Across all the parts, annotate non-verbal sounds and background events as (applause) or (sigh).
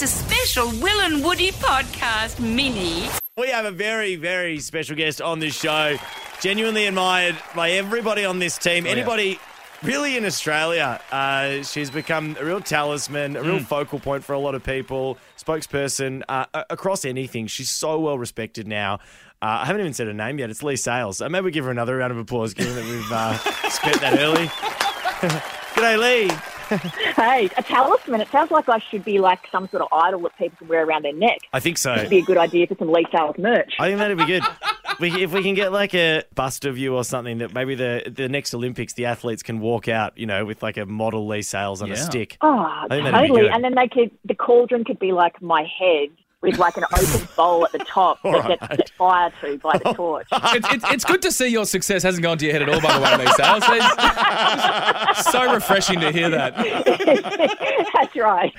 It's a special Will and Woody podcast mini. We have a very, very special guest on this show. Genuinely admired by everybody on this team. Anybody really in Australia. Uh, she's become a real talisman, a real focal point for a lot of people, spokesperson uh, across anything. She's so well respected now. Uh, I haven't even said her name yet. It's Leigh Sales. Uh, maybe we give her another round of applause, given that we've uh, spent that early. (laughs) G'day, Leigh. Hey, a talisman. It sounds like I should be like some sort of idol that people can wear around their neck. I think so. It'd be a good idea for some Leigh Sales merch. I think that'd be good. We, if we can get like a bust of you or something that maybe the the next Olympics the athletes can walk out, you know, with like a model Leigh Sales on a stick. Oh, think that'd be totally. And then they could, the cauldron could be like my head with like an open bowl at the top (laughs) that gets set fire to by the torch. (laughs) It's, it's, it's good to see your success hasn't gone to your head at all, by the way, Leigh Sales. It's so refreshing to hear that. (laughs) That's right.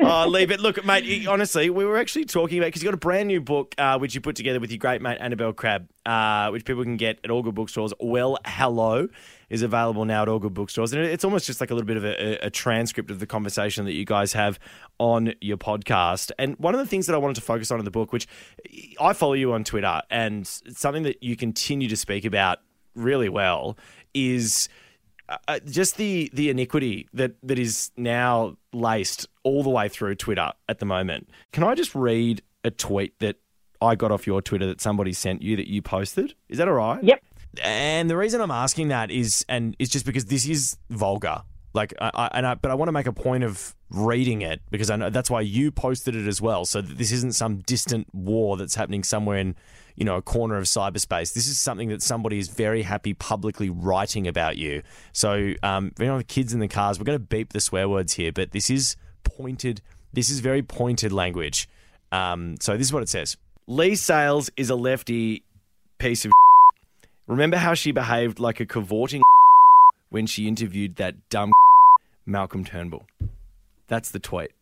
oh, Leigh, but look, mate, you- honestly, we were actually talking about because you got a brand new book uh, which you put together with your great mate Annabel Crabb, uh, which people can get at all good bookstores. Well, hello is available now at all good bookstores, and it's almost just like a little bit of a, a transcript of the conversation that you guys have on your podcast. And one of the things that I wanted to focus on in the book, which I follow you on Twitter, and something that you continue to speak about really well, is uh, just the the iniquity that that is now laced all the way through Twitter at the moment. Can I just read a tweet that I got off your Twitter that somebody sent you that you posted? Is that all right? Yep. And the reason I'm asking that is and is just because this is vulgar. Like, I, I, and I, but I want to make a point of reading it because I know that's why you posted it as well. So that this isn't some distant war that's happening somewhere in, you know, a corner of cyberspace. This is something that somebody is very happy publicly writing about you. So, um, you know, the kids in the cars, we're going to beep the swear words here, but this is pointed. This is very pointed language. Um, so this is what it says: Leigh Sales is a lefty piece of. (laughs) Remember how she behaved like a cavorting (laughs) when she interviewed that dumb (laughs) Malcolm Turnbull? That's the tweet.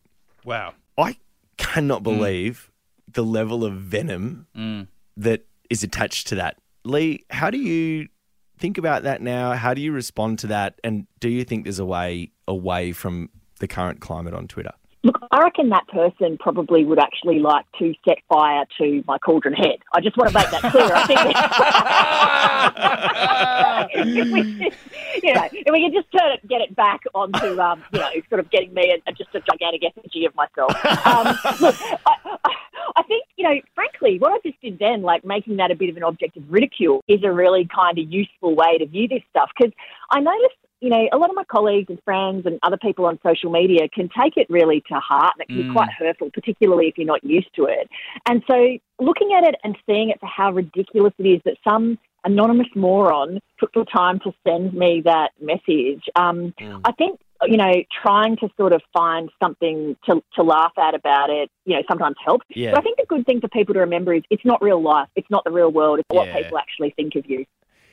Wow. I cannot hmm. believe the level of venom hmm. that is attached to that. Leigh, how do you think about that now? How do you respond to that? And do you think there's a way away from the current climate on Twitter? I reckon that person probably would actually like to set fire to my cauldron head. I just want to make that clear. I think, we, (laughs) you know, if we can just turn it, get it back onto, um, you know, sort of getting me a- just a gigantic effigy of myself. Um, look, I, I, I think, you know, frankly, what I just did then, like making that a bit of an object of ridicule, is a really kind of useful way to view this stuff because I noticed you know, a lot of my colleagues and friends and other people on social media can take it really to heart and it can be quite hurtful, particularly if you're not used to it. And so looking at it and seeing it for how ridiculous it is that some anonymous moron took the time to send me that message, um, I think, you know, trying to sort of find something to, to laugh at about it, you know, sometimes helps. Yeah. But I think the good thing for people to remember is it's not real life. It's not the real world. It's what Yeah. people actually think of you.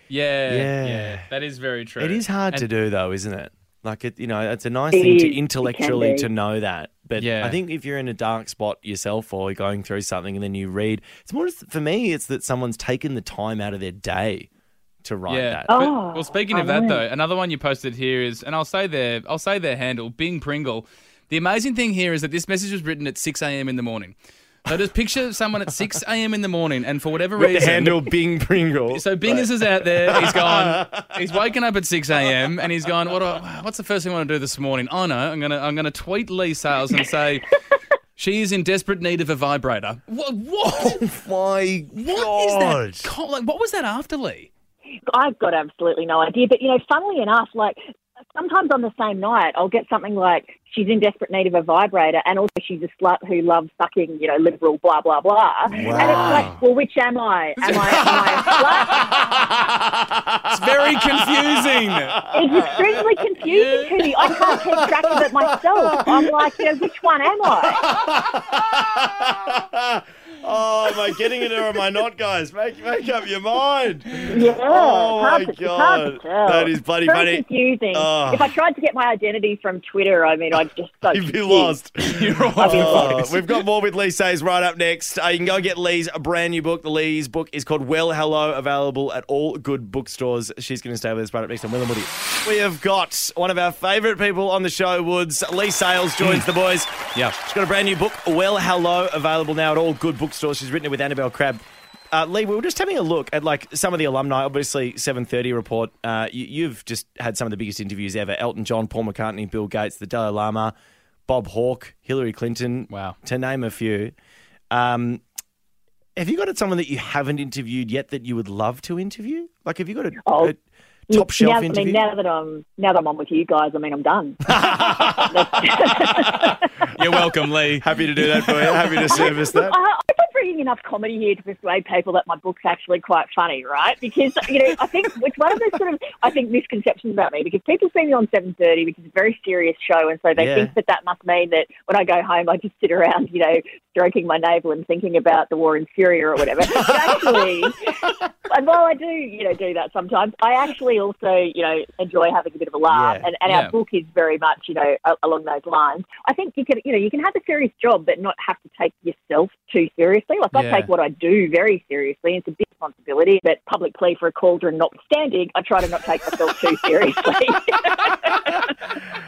Yeah, Yeah. yeah, that is very true. It is hard to do, though, isn't it? Like it, you know, it's a nice thing is. to intellectually to know that. But Yeah. I think if you're in a dark spot yourself or you're going through something and then you read, it's more for me. It's that someone's taken the time out of their day to write Yeah. that. But- Oh, well, speaking of that though, another one you posted here is, and I'll say their, I'll say their handle, Bing Pringle. The amazing thing here is that this message was written at 6 a.m. in the morning. So just picture someone at 6 a.m. in the morning, and for whatever With the reason, handle Bing Pringle. So Bingers is out there. He's gone. (laughs) He's woken up at six a.m. and he's gone. What? Do I, what's the first thing I want to do this morning? Oh no, I'm gonna I'm gonna tweet Leigh Sales and say she is in desperate need of a vibrator. What? What? My What is God. that? Like, what was that after Leigh? I've got absolutely no idea. But, you know, funnily enough, like sometimes on the same night, I'll get something like she's in desperate need of a vibrator and also she's a slut who loves sucking, you know, liberal, blah, blah, blah. And it's like, well, which am I? Am I, am I a (laughs) slut? It's very confusing. It's extremely confusing to me. I can't keep track of it myself. I'm like, you know, which one am I? (laughs) Oh, am I getting it or am I not, guys? Make make up your mind. Yeah. Oh my to, God. That is bloody Very funny. confusing. Oh. If I tried to get my identity from Twitter, I mean, I'd just so (laughs) You'd be lost. (laughs) You're all Oh, we've got more with Leigh Sales right up next. Uh, you can go get Leigh's brand new book. The Leigh's book is called Well Hello, available at all good bookstores. She's going to stay with us right up next on Will and Woody. We have got one of our favourite people on the show, Woods. Leigh Sales joins (clears throat) the boys. Yeah. She's got a brand new book, Well Hello, available now at all good bookstores. She's written it with Annabel Crabb. Uh, Leigh, we were just having a look at like some of the alumni. Obviously, seven thirty report. Uh, you, you've just had some of the biggest interviews ever: Elton John, Paul McCartney, Bill Gates, the Dalai Lama, Bob Hawke, Hillary Clinton. Wow. to name a few. Um, have you got someone that you haven't interviewed yet that you would love to interview? Like, have you got a, Oh, a top shelf now, I interview? mean, now that I'm now that I'm on with you guys, I mean, I'm done. (laughs) (laughs) You're welcome, Leigh. Happy to do that for you. Happy to service that. I, I've been bringing enough comedy here to persuade people that my book's actually quite funny, right? Because you know, I think it's one of those sort of I think misconceptions about me because people see me on Seven Thirty, which is a very serious show, and so they Yeah. think that that must mean that when I go home, I just sit around, you know, stroking my navel and thinking about the war in Syria or whatever. But actually, (laughs) and while I do, you know, do that sometimes, I actually also, you know, enjoy having a bit of a laugh. Yeah. And, and Yeah. our book is very much, you know, a- along those lines. I think you can, you know, you can have a serious job, but not have to take yourself too seriously. Like I take what I do very seriously. It's a big responsibility. But public plea for a cauldron notwithstanding, I try to not take myself too (laughs) seriously.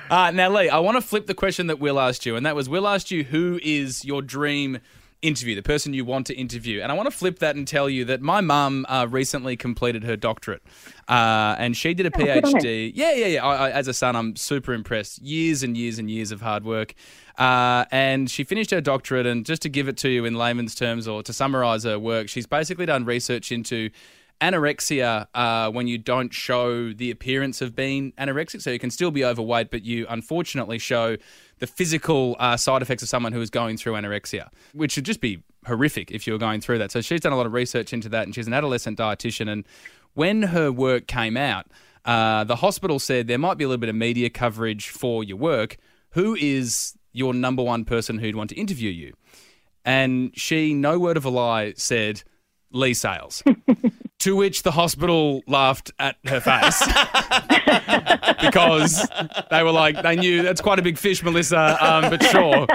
Uh, now, Leigh, I want to flip the question that Will asked you, and that was Will asked you who is your dream interview, the person you want to interview. And I want to flip that and tell you that my mum uh, recently completed her doctorate, uh, and she did a Oh, good on her. PhD. Yeah, yeah, yeah. I, I, as a son, I'm super impressed. Years and years and years of hard work. Uh, and she finished her doctorate, and just to give it to you in layman's terms, or to summarize her work, she's basically done research into anorexia uh, when you don't show the appearance of being anorexic. So you can still be overweight, but you unfortunately show the physical uh, side effects of someone who is going through anorexia, which would just be horrific if you were going through that. So she's done a lot of research into that, and she's an adolescent dietitian. And when her work came out, uh, the hospital said there might be a little bit of media coverage for your work. Who is your number one person who'd want to interview you? And she, no word of a lie, said Leigh Sales. (laughs) to which the hospital laughed at her face (laughs) because they were like, they knew that's quite a big fish, Melissa, um, but sure,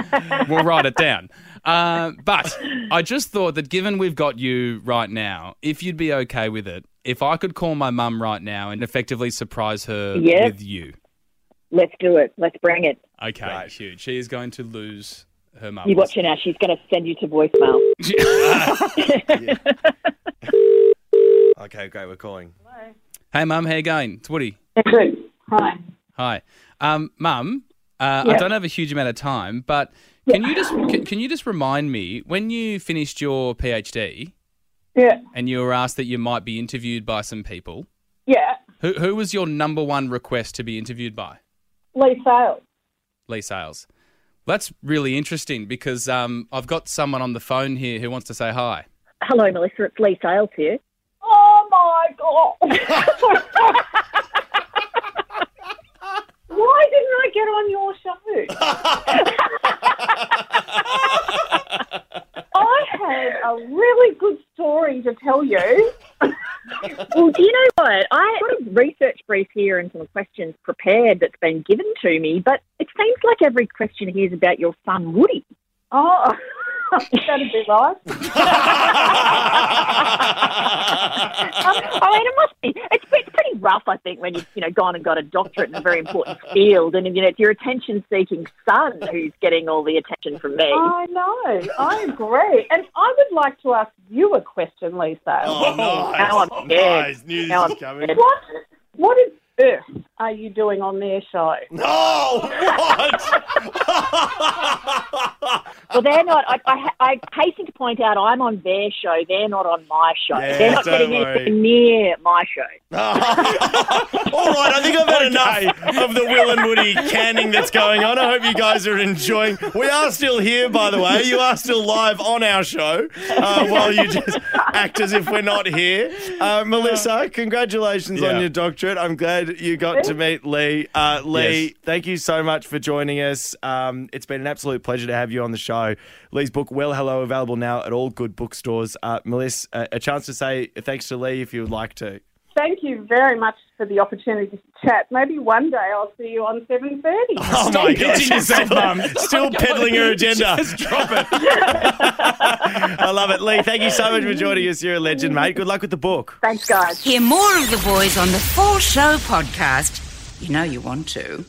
we'll write it down. Uh, but I just thought that given we've got you right now, if you'd be okay with it, if I could call my mum right now and effectively surprise her Yes. with you. Let's do it. Let's bring it. Okay, Right. huge. She is going to lose her mum. You watch her now. She's going to send you to voicemail. (laughs) (laughs) Okay, great. We're calling. Hello. Hey, mum, how you going? It's Woody. Hi. Hi, um, Mum. Uh, I don't have a huge amount of time, but can you just can, can you just remind me when you finished your PhD Yeah, and you were asked that you might be interviewed by some people? yeah. Who who was your number one request to be interviewed by? Leigh Sales. Leigh Sales. That's really interesting because um, I've got someone on the phone here who wants to say hi. Hello, Melissa. It's Leigh Sales here. Oh my god! (laughs) Why didn't I get on your show? (laughs) I had a really good story to tell you. (laughs) Well, do you know what? I got a research brief here and some questions prepared that's been given to me, but it seems like every question here is about your son, Woody. Oh, that'd be nice. I mean, it must be. It's, it's pretty rough, I think, when you've you know gone and got a doctorate in a very important field, and you know it's your attention-seeking son who's getting all the attention from me. I know. I agree. And I would like to ask you a question, Lisa. Sales. Oh, Now I'm nice. scared. Nice. Knew Now this I'm coming. scared. What? What is earth are you doing on their show? (laughs) No! What? (laughs) Well, they're not. I, I, I hasten to point out I'm on their show. They're not on my show. Yeah, they're not getting worry. anything near my show. (laughs) All right, I think I've had enough of the Will and Woody canning that's going on. I hope you guys are enjoying. We are still here, by the way. You are still live on our show uh, while you just act as if we're not here. Uh, Melissa, congratulations Yeah. on your doctorate. I'm glad you got to to meet Leigh. Uh, Leigh, Yes. thank you so much for joining us. Um, it's been an absolute pleasure to have you on the show. Leigh's book, Well Hello, available now at all good bookstores. Uh, Melissa, a, a chance to say thanks to Leigh if you would like to. Thank you very much for the opportunity to chat. Maybe one day I'll see you on 7.30. Oh Stop my pitching gosh, yourself, still, Mum. Still (laughs) peddling her (laughs) agenda. Just drop it. (laughs) I love it. Leigh, thank you so much for joining us. You're a legend, mate. Good luck with the book. Thanks, guys. Hear more of the boys on the Full Show podcast. You know you want to.